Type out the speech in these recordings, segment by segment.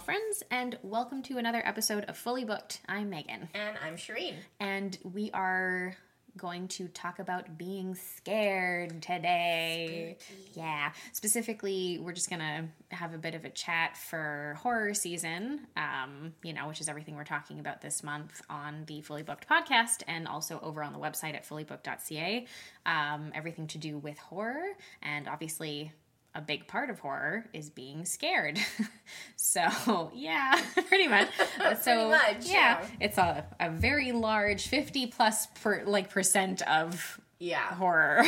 friends, and welcome to another episode of Fully Booked. I'm Megan, And I'm Shireen. and we are going to talk about being scared today. Yeah, specifically, we're just gonna have a bit of a chat for horror season, um, you know, which is everything we're talking about this month on the Fully Booked podcast and also over on the website at fullybooked.ca. Um, everything to do with horror, and obviously, a big part of horror is being scared. so, yeah, pretty much. so, much, yeah, yeah. it's a, a very large 50 plus per like percent of Yeah. horror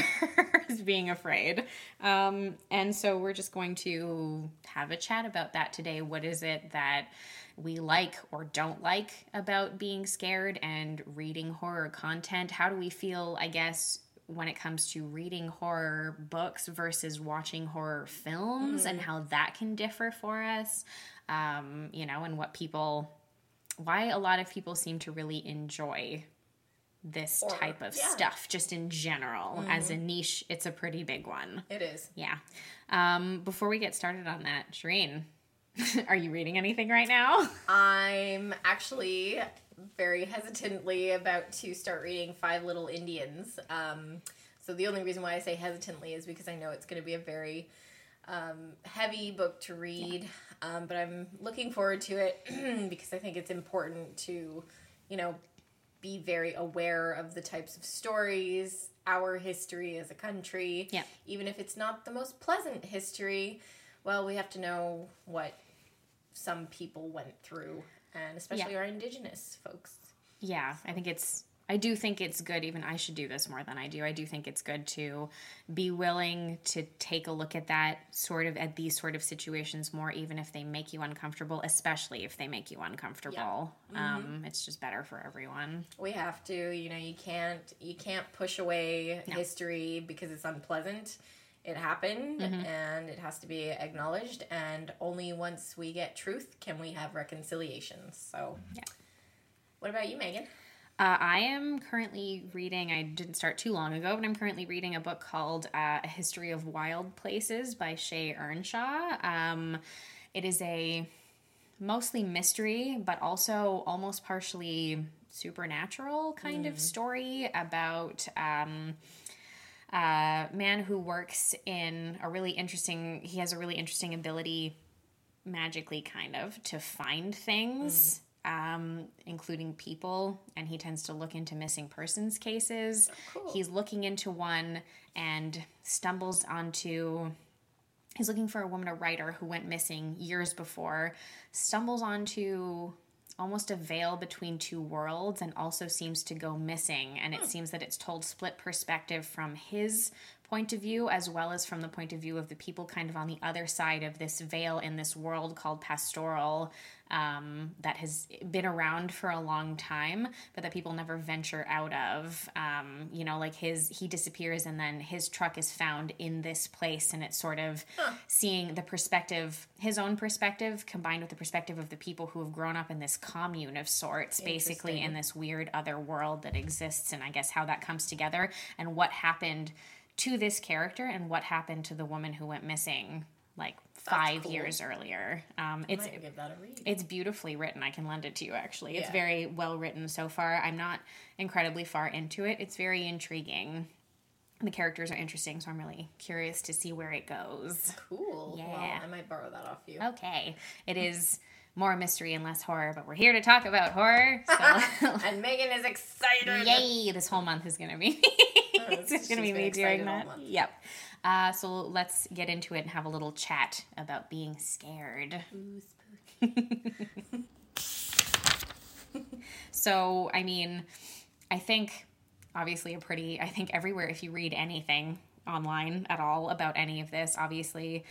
is being afraid. Um, and so we're just going to have a chat about that today. What is it that we like or don't like about being scared and reading horror content? How do we feel, I guess, when it comes to reading horror books versus watching horror films and how that can differ for us? Um, you know, and what people, why a lot of people seem to really enjoy this type of yeah. Mm-hmm. stuff just in general as a niche it's a pretty big one It is. yeah um before we get started on that Shireen are you reading anything right now I'm actually very hesitantly about to start reading Five Little Indians. Um, so the only reason why I say hesitantly is because I know it's going to be a very um, heavy book to read. Um, but I'm looking forward to it because I think it's important to, you know, be very aware of the types of stories, our history as a country. Yeah. Even if it's not the most pleasant history, well, we have to know what some people went through, and especially Yeah. our indigenous folks. yeah i think it's i do think it's good even i should do this more than i do i do think it's good to be willing to take a look at that sort of at these sort of situations more even if they make you uncomfortable especially if they make you uncomfortable um it's just better for everyone We have to, you know, you can't you can't push away history because it's unpleasant. It happened and it has to be acknowledged and only once we get truth can we have reconciliation. So Yeah. What about you, Megan? Uh, I am currently reading, I didn't start too long ago, but I'm currently reading a book called uh, A History of Wild Places by Shea Ernshaw. Um, it is a mostly mystery, but also almost partially supernatural kind of story about. Um, a man who works in a really interesting he has a really interesting ability magically kind of to find things um, including people and he tends to look into missing persons cases cool. he's looking into one and stumbles onto he's looking for a woman a writer who went missing years before stumbles onto almost a veil between two worlds and also seems to go missing. And it seems that it's told split perspective from his point of view as well as from the point of view of the people kind of on the other side of this veil in this world called pastoral um, that has been around for a long time but that people never venture out of. Um, you know like his he disappears and then his truck is found in this place and it's sort of seeing the perspective his own perspective combined with the perspective of the people who have grown up in this commune of sorts basically in this weird other world that exists and i guess how that comes together and what happened to this character and what happened to the woman who went missing like five cool. years earlier um, it's might give that a read. it's beautifully written. I can lend it to you actually. It's Yeah. very well written so far. I'm not incredibly far into it. It's very intriguing. The characters are interesting, so I'm really curious to see where it goes. Cool. Yeah. Well, I might borrow that off you. Okay. It is more mystery and less horror, but we're here to talk about horror. So and Megan is excited. yay, this whole month is going to be it's she's going to be me doing that. Yep. Uh, so let's get into it and have a little chat about being scared. Ooh. So, I mean, I think obviously a pretty, I think everywhere, if you read anything online at all about any of this, obviously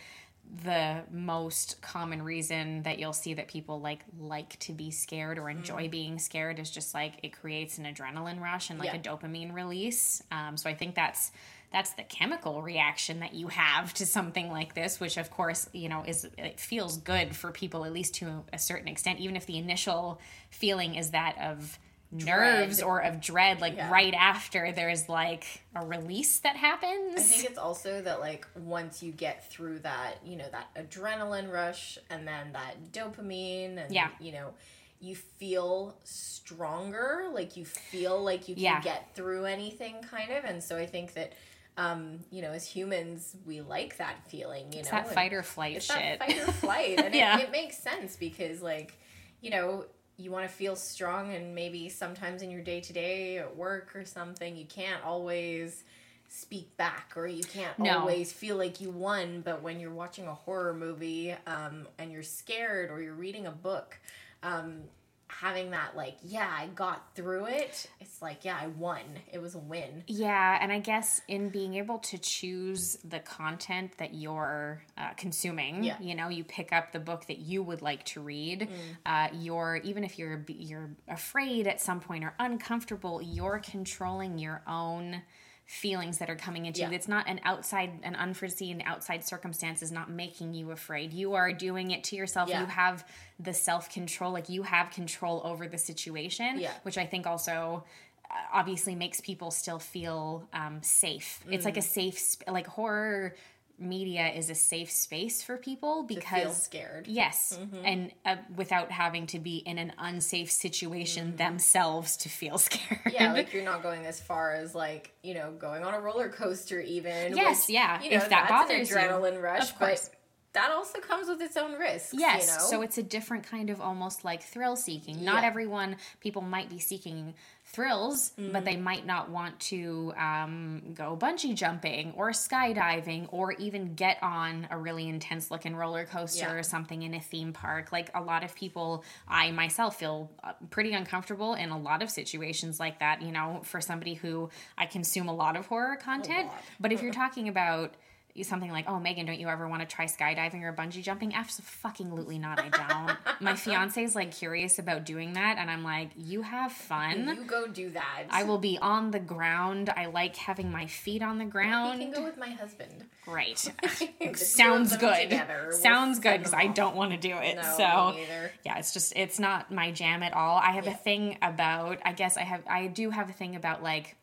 the most common reason that you'll see that people like like to be scared or enjoy being scared is just like it creates an adrenaline rush and like Yeah. a dopamine release um, so i think that's that's the chemical reaction that you have to something like this which of course you know is it feels good for people at least to a certain extent even if the initial feeling is that of nerves Dread. or of dread like Yeah. right after there's like a release that happens I think it's also that like once you get through that, you know, that adrenaline rush and then that dopamine and Yeah. you know, you feel stronger, like you feel like you can Yeah. get through anything kind of. And so I think that um, you know, as humans, we like that feeling, you it's know. that fight or flight it's shit that fight or flight and Yeah. it, it makes sense because like you know you want to feel strong and maybe sometimes in your day-to-day at work or something you can't always speak back or you can't No. always feel like you won but when you're watching a horror movie um, and you're scared or you're reading a book um, having that like yeah i got through it it's like yeah i won it was a win Yeah, and I guess in being able to choose the content that you're uh, consuming, Yeah. you know, you pick up the book that you would like to read. Mm. Uh, you're even if you're you're afraid at some point or uncomfortable, you're controlling your own feelings that are coming into you. It's not an outside, an unforeseen outside circumstance is not making you afraid. You are doing it to yourself. Yeah. You have the self control, like you have control over the situation, Yeah. which I think also uh, obviously makes people still feel um, safe. It's like a Mm. safe, sp- like horror media is a safe space for people to feel because scared yes, and uh, without having to be in an unsafe situation themselves to feel scared. Mm-hmm. yeah, like you're not going as far as like you know going on a roller coaster even. Yes, which, yeah, You know if that that's bothers you, an adrenaline rush, of course. but that also comes with its own risks. Yes, you know? so it's a different kind of almost like thrill seeking. Not Yeah. everyone, people might be seeking thrills, but Mm-hmm. they might not want to um, go bungee jumping or skydiving or even get on a really intense looking roller coaster Yeah. or something in a theme park. Like a lot of people, I myself feel uh, pretty uncomfortable in a lot of situations like that, you know, for somebody who I consume a lot of horror content. But if you're talking about something like, "Oh, Megan, don't you ever want to try skydiving or bungee jumping?" Absolutely not. I don't. My fiance is like curious about doing that, and I'm like, "You have fun." you go do that. I will be on the ground. I like having my feet on the ground. You can go with my husband. Great. The two of Sounds good. We'll Sounds good because I don't want to do it. No, so yeah, it's just it's not my jam at all. I have a thing about I guess I have I do have a thing about like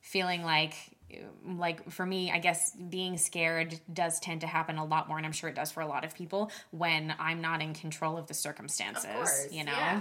feeling like like for me I guess being scared does tend to happen a lot more and I'm sure it does for a lot of people when I'm not in control of the circumstances, Of course, you know. yeah.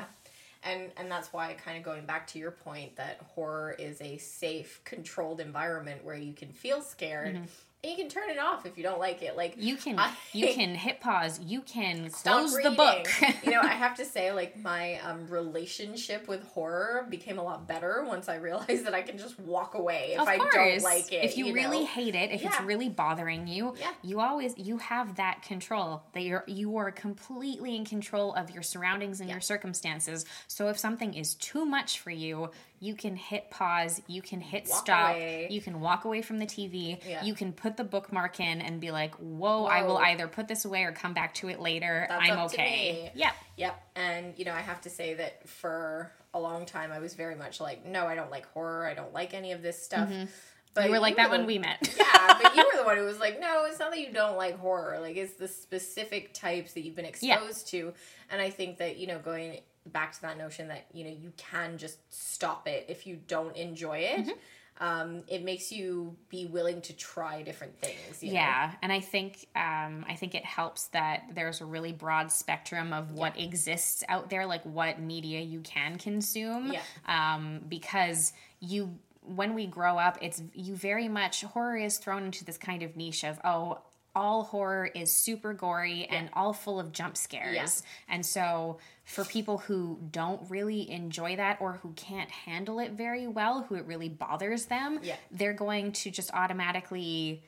And and that's why kind of going back to your point that horror is a safe, controlled environment where you can feel scared Mm-hmm. And you can turn it off if you don't like it. Like You can I- you can hit pause, you can stop close the book. you know, I have to say, like my um, relationship with horror became a lot better once I realized that I can just walk away if I don't like it. If you, really know? hate it, if it's really bothering you, Yeah. you always you have that control. That you're you are completely in control of your surroundings and your circumstances. So if something is too much for you, you can hit pause, you can hit Walk stop, away. you can walk away from the TV, Yeah. you can put the bookmark in and be like, "Whoa, I will either put this away or come back to it later. That's I'm okay." Yep. Yep. And, you know, I have to say that for a long time, I was very much like, no, I don't like horror. I don't like any of this stuff. But Mm-hmm. You were like that the- when we met. yeah, but you were the one who was like, no, it's not that you don't like horror. Like, it's the specific types that you've been Yeah. exposed to. And I think that, you know, going back to that notion that, you know, you can just stop it if you don't enjoy it. Mm-hmm. Um, it makes you be willing to try different things. you know? Yeah, and I think um, I think it helps that there's a really broad spectrum of what exists out there, like what media you can consume. Yeah. Um, because you, when we grow up, it's you very much horror is thrown into this kind of niche of oh. All horror is super gory and all full of jump scares. Yeah. And so, for people who don't really enjoy that or who can't handle it very well, who it really bothers them, Yeah. they're going to just automatically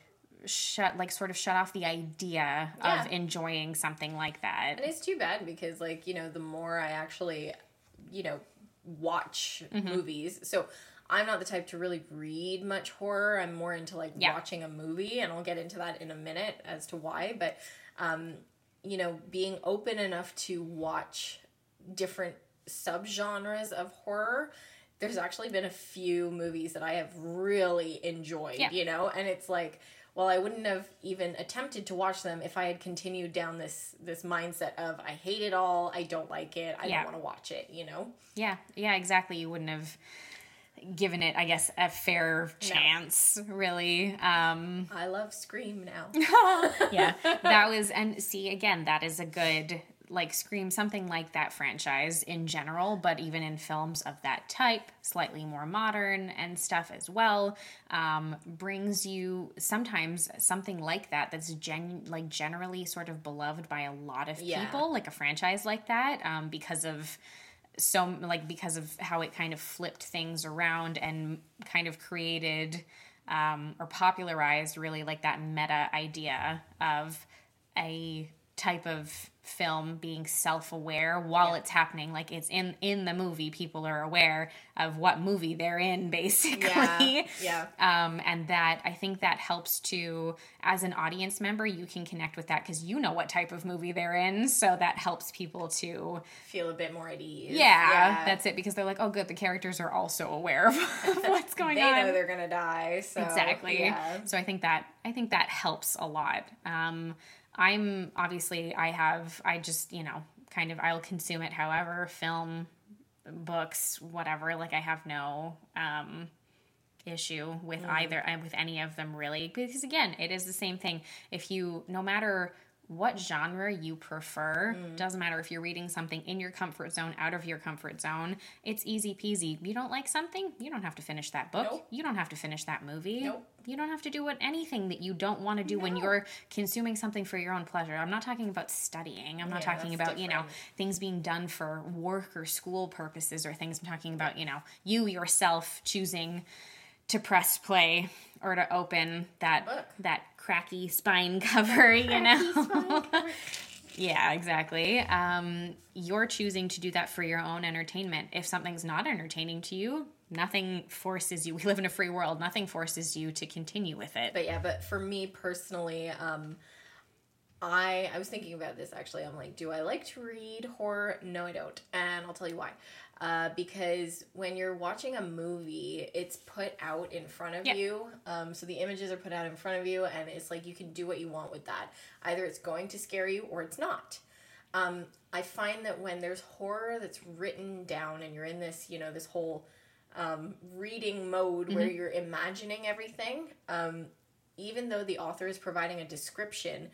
shut like sort of shut off the idea Yeah. of enjoying something like that. And it's too bad because, like, you know, the more I actually, you know, watch Mm-hmm. movies. So I'm not the type to really read much horror. I'm more into like Yeah. watching a movie, and I'll get into that in a minute as to why. But, um, you know, being open enough to watch different subgenres of horror. There's actually been a few movies that I have really enjoyed, Yeah. you know, and it's like well, I wouldn't have even attempted to watch them if I had continued down this this mindset of I hate it all, I don't like it, I Yeah. don't want to watch it, you know? Yeah, yeah, exactly. You wouldn't have given it, I guess, a fair chance, really. Um, I love Scream now. yeah, that was, and see, again, that is a good, like, Scream, something like that franchise in general, but even in films of that type, slightly more modern and stuff as well, um, brings you sometimes something like that that's gen, like, generally sort of beloved by a lot of Yeah. people, like a franchise like that, um, because of so like because of how it kind of flipped things around and kind of created um, or popularized really like that meta idea of a type of film being self-aware while it's happening like it's in in the movie people are aware of what movie they're in basically Yeah. Yeah. um, and that I think that helps to, as an audience member, you can connect with that because you know what type of movie they're in. So that helps people to, Feel a bit more at ease. yeah, that's it. Because they're like, oh, good, the characters are also aware of what's going on. they know they're gonna die. So exactly. Yeah. So I think that I think that helps a lot. Um, I'm obviously I have I just you know kind of I'll consume it however film books whatever like I have no um issue with either with any of them really because again it is the same thing. If you no matter what genre you prefer. Mm. Doesn't matter if you're reading something in your comfort zone out of your comfort zone. It's easy peasy. You don't like something you don't have to finish that book. Nope. you don't have to finish that movie. Nope. you don't have to do what anything that you don't want to do when you're consuming something for your own pleasure. I'm not talking about studying. I'm not Yeah, talking about you know things being done for work or school purposes or things. I'm talking about you know you yourself choosing to press play or to open that Book. that cracky spine cover you know yeah exactly um, you're choosing to do that for your own entertainment if something's not entertaining to you nothing forces you we live in a free world nothing forces you to continue with it But yeah, but for me personally, um, I I was thinking about this actually. I'm like, do I like to read horror? No, I don't, and I'll tell you why. Uh, because when you're watching a movie, it's put out in front of Yeah. you. Um, so the images are put out in front of you, and it's like you can do what you want with that. Either it's going to scare you or it's not. Um, I find that when there's horror that's written down and you're in this, you know, this whole um, reading mode where you're imagining everything, um, even though the author is providing a description,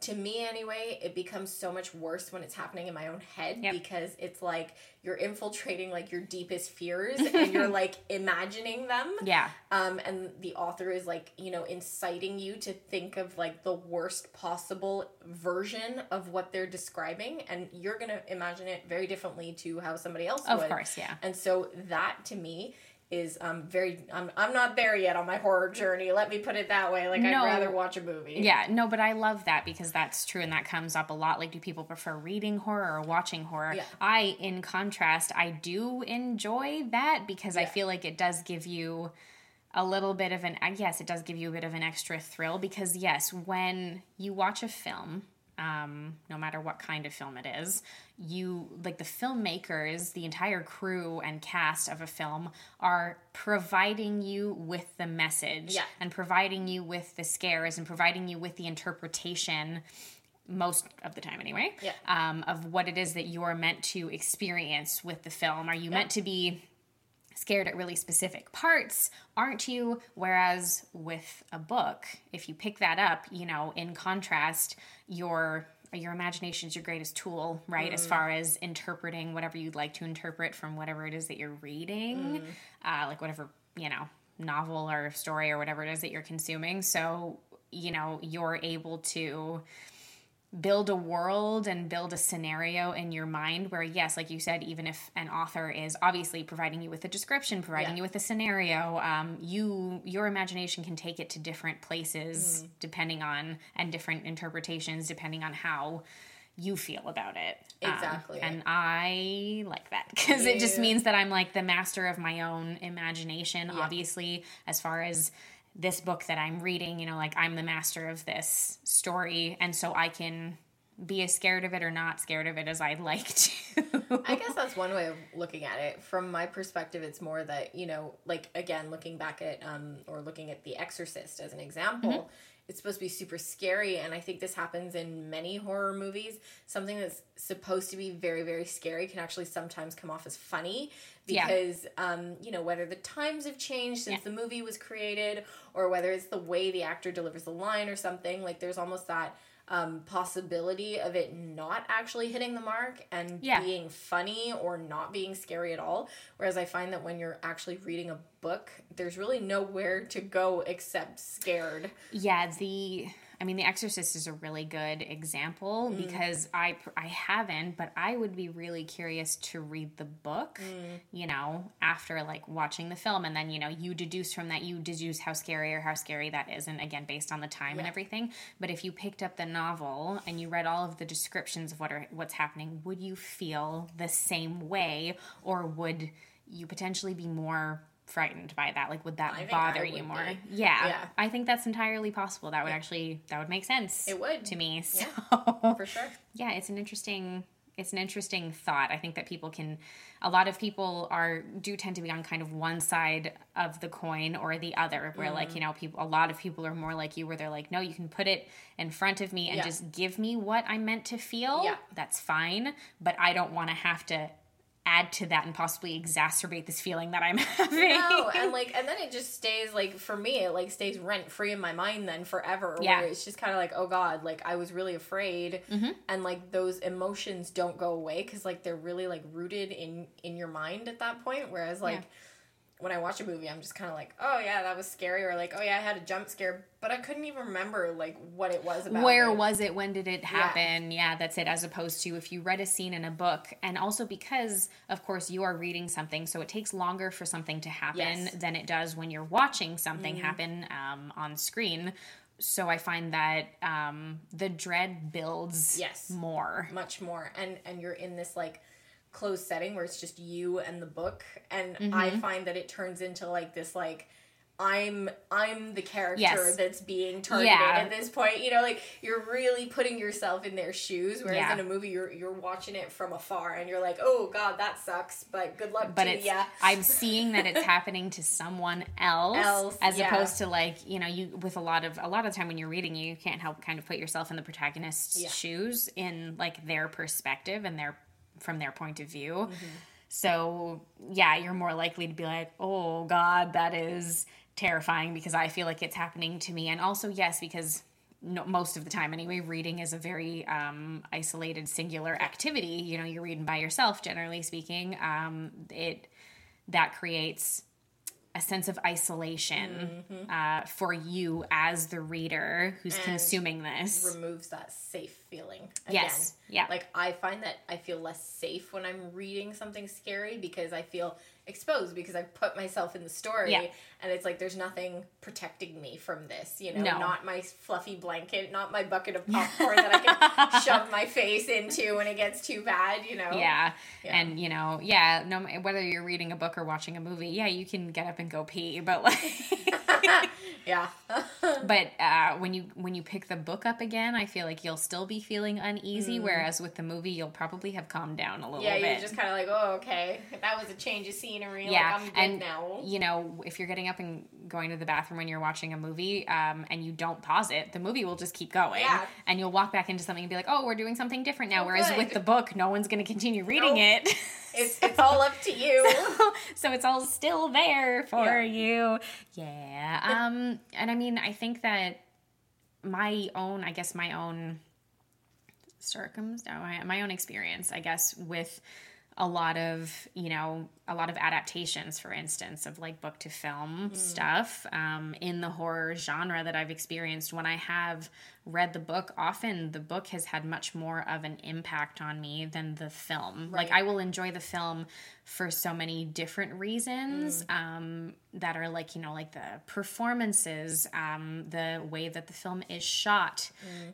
to me anyway, it becomes so much worse when it's happening in my own head Yep. because it's like you're infiltrating like your deepest fears and you're like imagining them. yeah Um, and the author is like, you know, inciting you to think of like the worst possible version of what they're describing, and you're gonna imagine it very differently to how somebody else of would. Of course yeah And so that to me is um very I'm I'm not there yet on my horror journey. Let me put it that way. Like No. I'd rather watch a movie. Yeah, no, but I love that because that's true and that comes up a lot. Like, do people prefer reading horror or watching horror? Yeah. I, in contrast, I do enjoy that because I feel like it does give you a little bit of an, yes, it does give you a bit of an extra thrill because, yes, when you watch a film, um, no matter what kind of film it is, you like the filmmakers, the entire crew and cast of a film are providing you with the message Yeah. and providing you with the scares and providing you with the interpretation most of the time anyway Yeah. um, of what it is that you're meant to experience with the film are you meant to be scared at really specific parts, aren't you? Whereas with a book, if you pick that up, you know, in contrast, your your imagination is your greatest tool, right? As far as interpreting whatever you'd like to interpret from whatever it is that you're reading, uh, like whatever you know novel or story or whatever it is that you're consuming. So you know you're able to build a world and build a scenario in your mind where yes like you said even if an author is obviously providing you with a description providing Yeah. you with a scenario um, you your imagination can take it to different places depending on and different interpretations depending on how you feel about it Um, Exactly. and i like that because it just means that i'm like the master of my own imagination obviously as far as this book that I'm reading, you know, like I'm the master of this story, and so I can be as scared of it or not scared of it as I'd like to. I guess that's one way of looking at it. From my perspective, it's more that, you know, like again, looking back at um or looking at The Exorcist as an example, it's supposed to be super scary and i think this happens in many horror movies something that's supposed to be very very scary can actually sometimes come off as funny Yeah. because um, you know whether the times have changed since Yeah. the movie was created or whether it's the way the actor delivers the line or something like there's almost that um, possibility of it not actually hitting the mark and Yeah. being funny or not being scary at all. Whereas I find that when you're actually reading a book, there's really nowhere to go except scared. Yeah, the I mean, The Exorcist is a really good example mm. because I I haven't, but I would be really curious to read the book. Mm. You know, after like watching the film, and then you know you deduce from that you deduce how scary or how scary that is, and again based on the time and everything. But if you picked up the novel and you read all of the descriptions of what are what's happening, would you feel the same way, or would you potentially be more frightened by that? Like, would that I think I bother you more? Yeah, Yeah. I think that's entirely possible. That would actually that would make sense. It would. to me. So For sure. yeah, it's an interesting it's an interesting thought. I think that people can a lot of people are do tend to be on kind of one side of the coin or the other where Mm-hmm. like, you know, people a lot of people are more like you where they're like, "No, you can put it in front of me and Yeah. just give me what I'm meant to feel." Yeah. That's fine, but I don't want to have to add to that and possibly exacerbate this feeling that I'm having. No, and like, and then it just stays like for me, it like stays rent free in my mind then forever. Yeah. Where it's just kind of like, oh god, like I was really afraid, Mm-hmm. and like those emotions don't go away because like they're really like rooted in in your mind at that point. Whereas like. Yeah. When I watch a movie, I'm just kind of like, oh yeah, that was scary, or like, oh yeah, I had a jump scare, but I couldn't even remember like what it was about. Where it. was it? When did it happen? Yeah. that's it. As opposed to if you read a scene in a book, and also because, of course, you are reading something, so it takes longer for something to happen Yes. than it does when you're watching something happen um, on screen. So I find that um, the dread builds Yes. more. much more and and you're in this like closed setting where it's just you and the book and Mm-hmm. i find that it turns into like this like i'm i'm the character Yes. that's being targeted Yeah. at this point you know like you're really putting yourself in their shoes whereas Yeah. in a movie you're you're watching it from afar and you're like oh god that sucks but good luck but to it's ya. I'm seeing that it's happening to someone else, Else, as yeah. opposed to like you know you with a lot of a lot of time when you're reading you can't help kind of put yourself in the protagonist's Yeah. shoes in like their perspective and their from their point of view. Mm-hmm. So yeah, you're more likely to be like, oh god, that is terrifying because I feel like it's happening to me, and also yes because. No, most of the time anyway reading is a very um, isolated singular activity you know you're reading by yourself generally speaking um, it that creates a sense of isolation uh, for you as the reader who's And consuming this. removes that safe feeling. Again. Yes. Yeah. Like I find that I feel less safe when I'm reading something scary because I feel exposed because I've put myself in the story Yeah. and it's like there's nothing protecting me from this, you know, No. not my fluffy blanket, not my bucket of popcorn that I can shove my face into when it gets too bad, you know. yeah. Yeah. and you know, yeah. No, whether you're reading a book or watching a movie, yeah, you can get up and go pee, but like, Yeah. but uh, when you when you pick the book up again, I feel like you'll still be feeling uneasy. Whereas with the movie, you'll probably have calmed down a little Mm. yeah, bit. you're just kind of like, oh, okay, that was a change of scenery. yeah, like, I'm good and now. you know, if you're getting up and going to the bathroom when you're watching a movie, um, and you don't pause it, the movie will just keep going, Yeah. and you'll walk back into something and be like, "Oh, we're doing something different now." Oh, Whereas with the book, no one's going to continue reading Nope. it, It's it's all up to you. so it's all still there for Yeah. you. Yeah, um, and I mean, I think that my own, I guess, my own circums no, my, my own experience i guess with a lot of you know a lot of adaptations for instance of like book to film stuff um, in the horror genre that i've experienced. When i have read the book often the book has had much more of an impact on me than the film. Like i will enjoy the film for so many different reasons um, that are like you know like the performances um, the way that the film is shot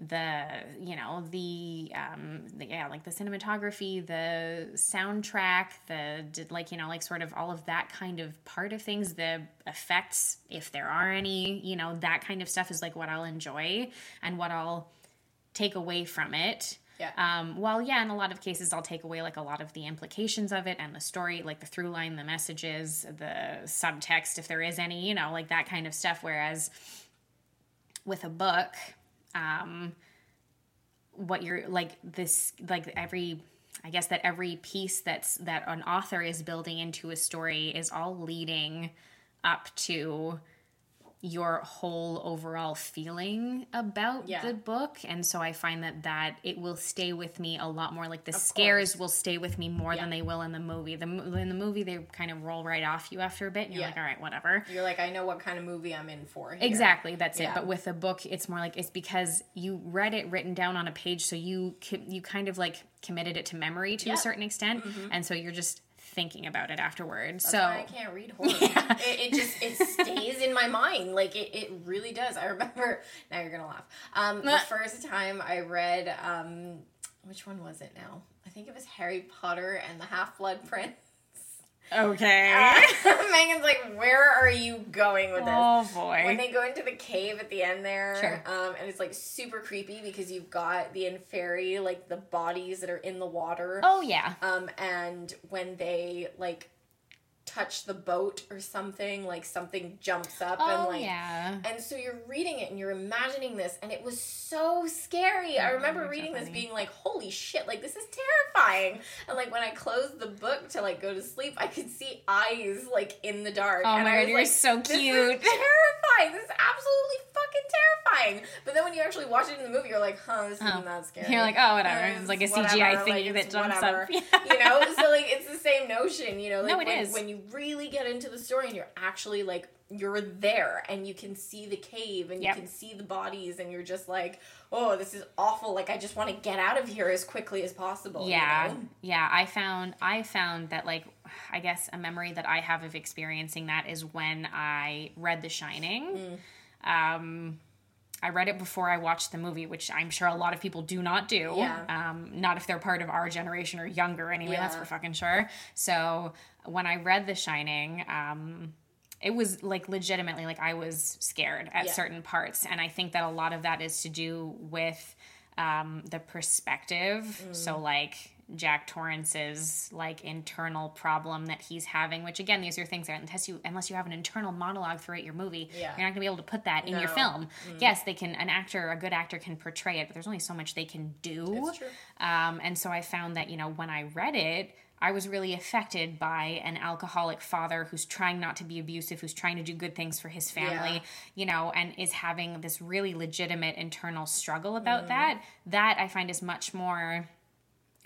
the you know the, um, the yeah like the cinematography the soundtrack the did like you know like sort of all of that kind of part of things the effects if there are any you know that kind of stuff is like what i'll enjoy and what i'll take away from it Yeah. um, well, yeah, in a lot of cases, I'll take away like a lot of the implications of it and the story, like the through line, the messages, the subtext, if there is any, you know, like that kind of stuff. Whereas with a book, um, what you're like this like every I guess that every piece that's that an author is building into a story is all leading up to your whole overall feeling about Yeah. the book and so i find that that it will stay with me a lot more like the scares will stay with me more than they will in the movie the in the movie they kind of roll right off you after a bit and you're Yeah. like all right whatever You're like, I know what kind of movie I'm in for. here. Exactly, that's it. But with a book, it's more like it's because you read it written down on a page, so you you kind of like committed it to memory to Yeah. a certain extent, mm-hmm. and so you're just thinking about it afterwards. That's so I can't read horror. It, it just it stays in my mind. Like it, it really does. I remember. Now you're gonna laugh. Um, the first time I read, um, which one was it? Now I think it was Harry Potter and the Half Blood Prince. Okay. Megan's like, where are you going with this? oh boy. when they go into the cave at the end there, Sure. um, and it's like super creepy because you've got the inferi, like the bodies that are in the water. Oh yeah. Um, and when they like touch the boat or something, like something jumps up and Oh like yeah. and so you're reading it and you're imagining this and it was so scary. I remember reading this being like, holy shit, like this is terrifying. And like when I closed the book to like go to sleep, I could see eyes like in the dark. Oh and my I God, was you're like, so This is cute." terrifying. This is absolutely fucking terrifying. But then when you actually watch it in the movie, you're like, huh, this Oh. isn't that scary. You're like, oh whatever. Uh, It's like a whatever, CGI like, that jumps whatever. up. you know so like it's the same notion you know like No, it when, is. when you really get into the story and you're actually like you're there and you can see the cave and Yep. you can see the bodies and you're just like oh this is awful like i just want to get out of here as quickly as possible you yeah know? yeah i found i found that like i guess a memory that i have of experiencing that is when i read the shining um I read it before I watched the movie, which I'm sure a lot of people do not do. Yeah. Um, not if they're part of our generation or younger, anyway. That's for fucking sure. So when I read The Shining, um, it was like legitimately like I was scared at Yeah. certain parts, and I think that a lot of that is to do with um, the perspective. Mm. So like Jack Torrance's like internal problem that he's having, which again, these are things that unless you unless you have an internal monologue throughout your movie, Yeah. you're not gonna be able to put that in your No. Mm. film. Yes, they can. An actor, a good actor, can portray it, but there's only so much they can do. True. Um, and so I found that you know when I read it. I was really affected by an alcoholic father who's trying not to be abusive, who's trying to do good things for his family, Yeah. you know, and is having this really legitimate internal struggle about Mm. that. That I find is much more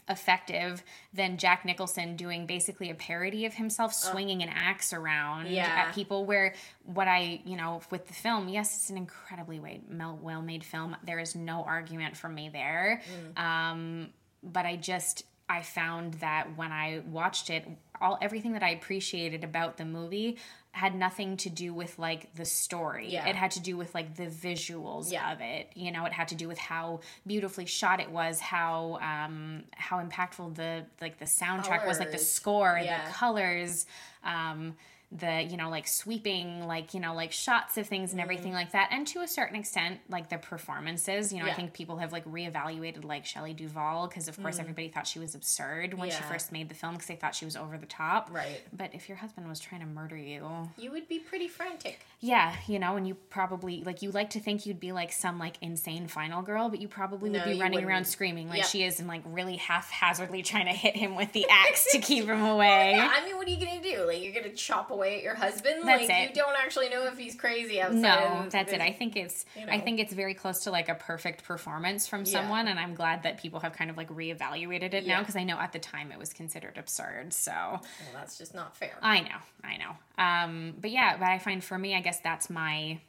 effective than Jack Nicholson doing basically a parody of himself swinging an axe around Yeah. at people where what I, you know, with the film, yes, it's an incredibly well made film. There is no argument from me there. Um, but I just I found that when I watched it, all everything that I appreciated about the movie had nothing to do with like the story. Yeah. It had to do with like the visuals Yeah. of it. You know, it had to do with how beautifully shot it was, how um how impactful the like the soundtrack was, like the score, Yeah. the colors, um the you know like sweeping like you know like shots of things and everything like that and to a certain extent like the performances you know i Mm-hmm. Think people have like reevaluated like Shelley Duvall because of course everybody thought she was absurd when she Mm. First made the film because they thought she was over the top Right. but if your husband was trying to murder you You would be pretty frantic. yeah you know and you probably like you like to think you'd be like some like insane final girl but you probably would be running around wouldn't. screaming like Yep. she is and like really haphazardly trying to hit him with the axe to keep him away Yeah, I mean, what are you gonna do? Like, you're gonna chop away at your husband? That's like, it. you don't actually know if he's crazy outside. No, of that's it. I think it's you I think it's very close to like a perfect performance from Yeah. someone and I'm glad that people have kind of like reevaluated it now because I know at the time it was considered absurd. So, Well, that's just not fair. I know. I know. Um but yeah, but I find for me I guess that's my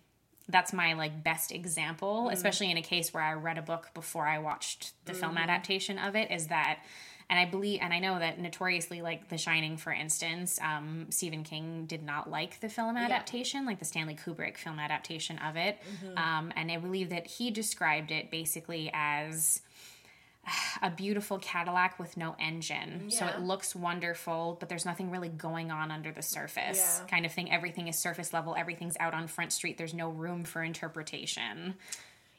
that's my like best example, Mm-hmm. especially in a case where I read a book before I watched the film Mm-hmm. adaptation of it is that and I believe, and I know that notoriously, like The Shining, for instance, um, Stephen King did not like the film adaptation, like the Stanley Kubrick film adaptation of it. Mm-hmm. Um, and I believe that he described it basically as a beautiful Cadillac with no engine. So it looks wonderful, but there's nothing really going on under the surface, Yeah. kind of thing. Everything is surface level, everything's out on Front Street. There's no room for interpretation.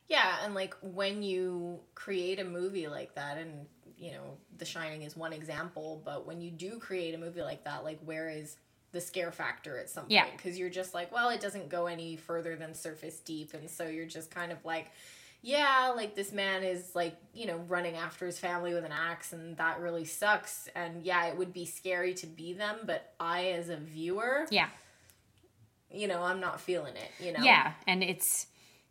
Yeah, and like when you create a movie like that, and you know, The Shining is one example, but when you do create a movie like that, like where is the scare factor at some Yeah. point because you're just like, well, it doesn't go any further than surface deep, and so you're just kind of like, yeah, like this man is like you know running after his family with an axe, and that really sucks. And yeah, it would be scary to be them, but I as a viewer, Yeah. you know, I'm not feeling it. You know, Yeah, and it's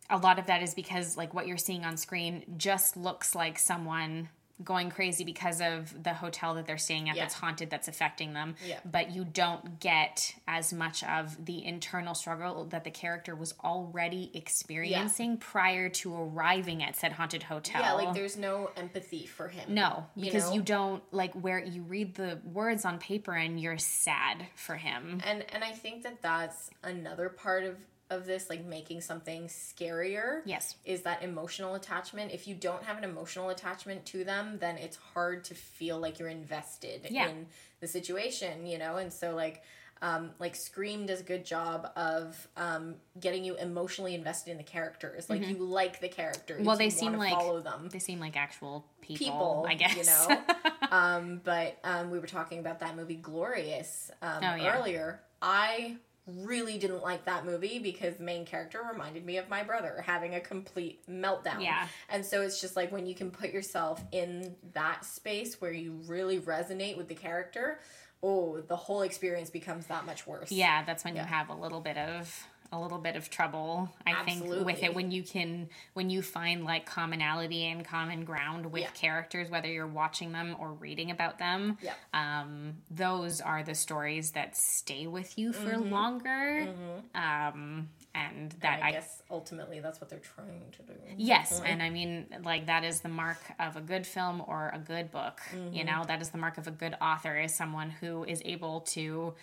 a lot of that is because like what you're seeing on screen just looks like someone going crazy because of the hotel that they're staying at Yeah. that's haunted that's affecting them Yeah. but you don't get as much of the internal struggle that the character was already experiencing prior to arriving at said haunted hotel yeah, like there's no empathy for him. no because you, know? don't like where you read the words on paper and you're sad for him and and I think that that's another part of of this, like making something scarier. yes is that emotional attachment. If you don't have an emotional attachment to them, then it's hard to feel like you're invested Yeah. in the situation, you know? And so like um, like Scream does a good job of um, getting you emotionally invested in the characters. Like you like the characters. Mm-hmm. Well, they you seem like- follow them. they seem like actual people, People, i guess you know. um, but um, we were talking about that movie Glorious um, Oh, yeah. earlier. I really didn't like that movie because the main character reminded me of my brother having a complete meltdown. Yeah. And so it's just like when you can put yourself in that space where you really resonate with the character, oh, the whole experience becomes that much worse. Yeah, that's when Yeah. you have a little bit of a little bit of trouble. I think with it when you can when you find like commonality and common ground with Yeah. characters, whether you're watching them or reading about them. Yeah. Um, those are the stories that stay with you for longer. Um, and that And I, I, guess ultimately that's what they're trying to do. Yes, and I mean, like that is the mark of a good film or a good book. Mm-hmm. You know, that is the mark of a good author is someone who is able to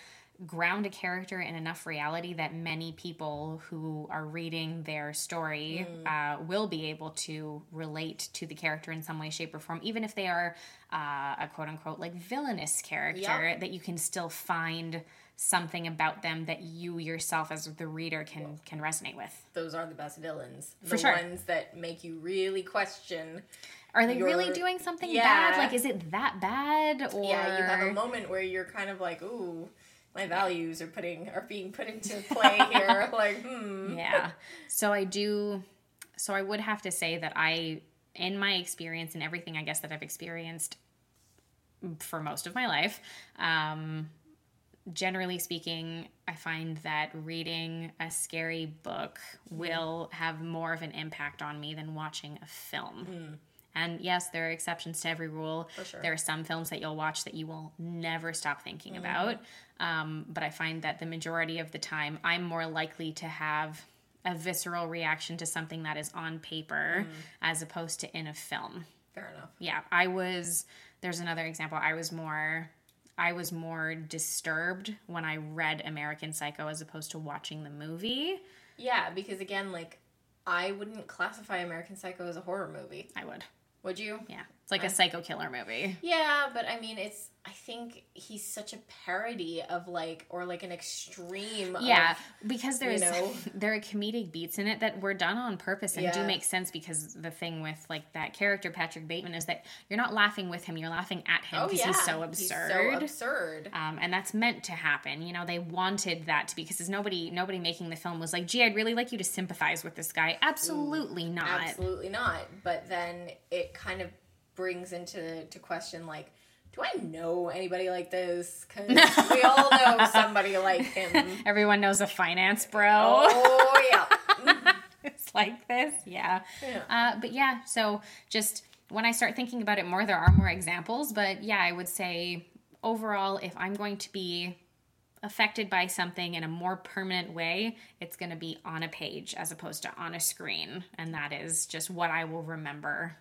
ground a character in enough reality that many people who are reading their story Mm. uh, will be able to relate to the character in some way, shape, or form, even if they are uh, a quote unquote like villainous character. Yep. That you can still find something about them that you yourself as the reader can can resonate with. Those are the best villains. For the sure. ones that make you really question. Are they really doing something Yeah. bad? Like, is it that bad? Or Yeah, you have a moment where you're kind of like, ooh, my values are putting are being put into play here. like, hmm. yeah. So I do. So I would have to say that I, in my experience and everything, I guess that I've experienced for most of my life, um, generally speaking, I find that reading a scary book will have more of an impact on me than watching a film. And yes, there are exceptions to every rule. For sure. There are some films that you'll watch that you will never stop thinking about. Um, but I find that the majority of the time, I'm more likely to have a visceral reaction to something that is on paper as opposed to in a film Fair enough. yeah i was there's another example i was more i was more disturbed when i read american psycho as opposed to watching the movie Yeah, because again, like, I wouldn't classify American Psycho as a horror movie. i would Would you? yeah it's like a psycho killer movie Yeah, but I mean, it's. I think he's such a parody of like, or like an extreme. yeah Of, because there's know? there are comedic beats in it that were done on purpose and do make sense because the thing with like that character patrick bateman is that you're not laughing with him you're laughing at him oh because yeah, he's so absurd He's so absurd. um, and that's meant to happen. You know, they wanted that to be because nobody, nobody making the film was like, "Gee, I'd really like you to sympathize with this guy." Absolutely not. Absolutely not. But then it kind of brings into to question like, do I know anybody like this? Because we all know somebody like him. Everyone knows a finance bro. Oh yeah. it's like this, yeah. Yeah. Uh, but yeah, so just when I start thinking about it more, there are more examples. But yeah, I would say overall, if I'm going to be affected by something in a more permanent way, it's going to be on a page as opposed to on a screen, and that is just what I will remember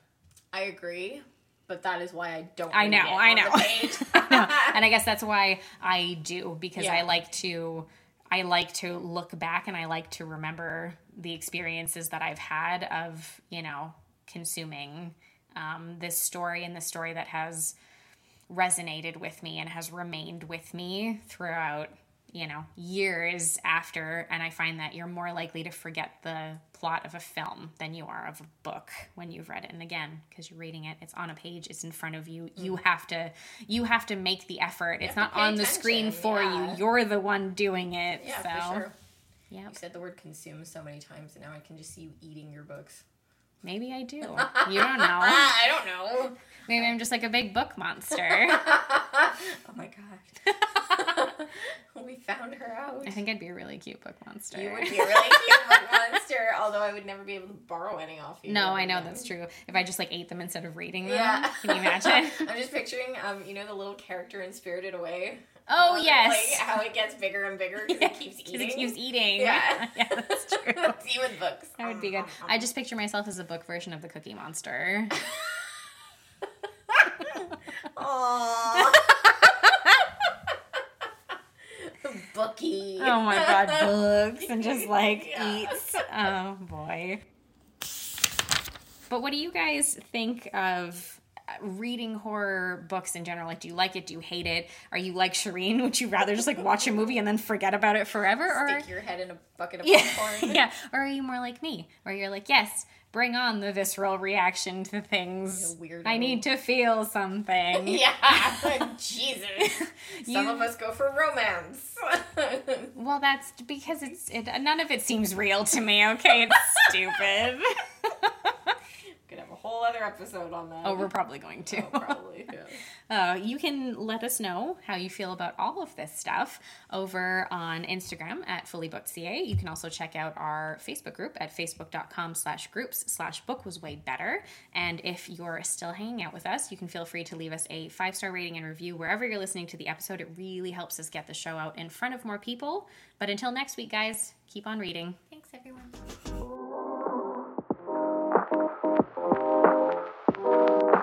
I agree, but that is why I don't. I know, I on the know. and I guess that's why I do because Yeah. I like to I like to look back and I like to remember the experiences that I've had of you know consuming um, this story and the story that has resonated with me and has remained with me throughout you know years after and i find that you're more likely to forget the plot of a film than you are of a book when you've read it. And again, because you're reading it, it's on a page, it's in front of you. You have to you have to make the effort. It's Mm. not on the screen for yeah. you. You're the one doing it. Yeah, so for sure. yeah. You said the word consume so many times, and now I can just see you eating your books. Maybe I do. You don't know. I don't know. Maybe I'm just like a big book monster. oh my god. we found her out. I think I'd be a really cute book monster. You would be a really cute book monster, although I would never be able to borrow any off you. No, I know that's true. If I just like ate them instead of reading them, Yeah. can you imagine? I'm just picturing, um, you know, the little character in Spirited Away. Oh Um, yes, Like how it gets bigger and bigger because it keeps eating. it keeps eating. Yeah. yeah, that's true. That's you with books. That would be good. I just picture myself as a book version of the Cookie Monster. Aww. Bookie. Oh my god, books and just like Yeah. eats. Oh boy. But what do you guys think of uh, reading horror books in general? Like, do you like it? Do you hate it? Are you like Shireen? Would you rather just like watch a movie and then forget about it forever? Or Stick your head in a bucket of yeah, popcorn. yeah. Or are you more like me, where you're like, yes, bring on the visceral reaction to things. I need to feel something. Yeah, Jesus. Some You- of us go for romance. Well, that's because it's it. None of it seems real to me. Okay, it's stupid. Could have a whole other episode on that. oh, we're probably going to. Oh, probably. Yeah. Uh, you can let us know how you feel about all of this stuff over on Instagram at fullybookedca. You can also check out our Facebook group at facebook.com slash groups slash book was way better. And if you're still hanging out with us, you can feel free to leave us a five-star rating and review wherever you're listening to the episode. It really helps us get the show out in front of more people. But until next week, guys, keep on reading. Thanks, everyone.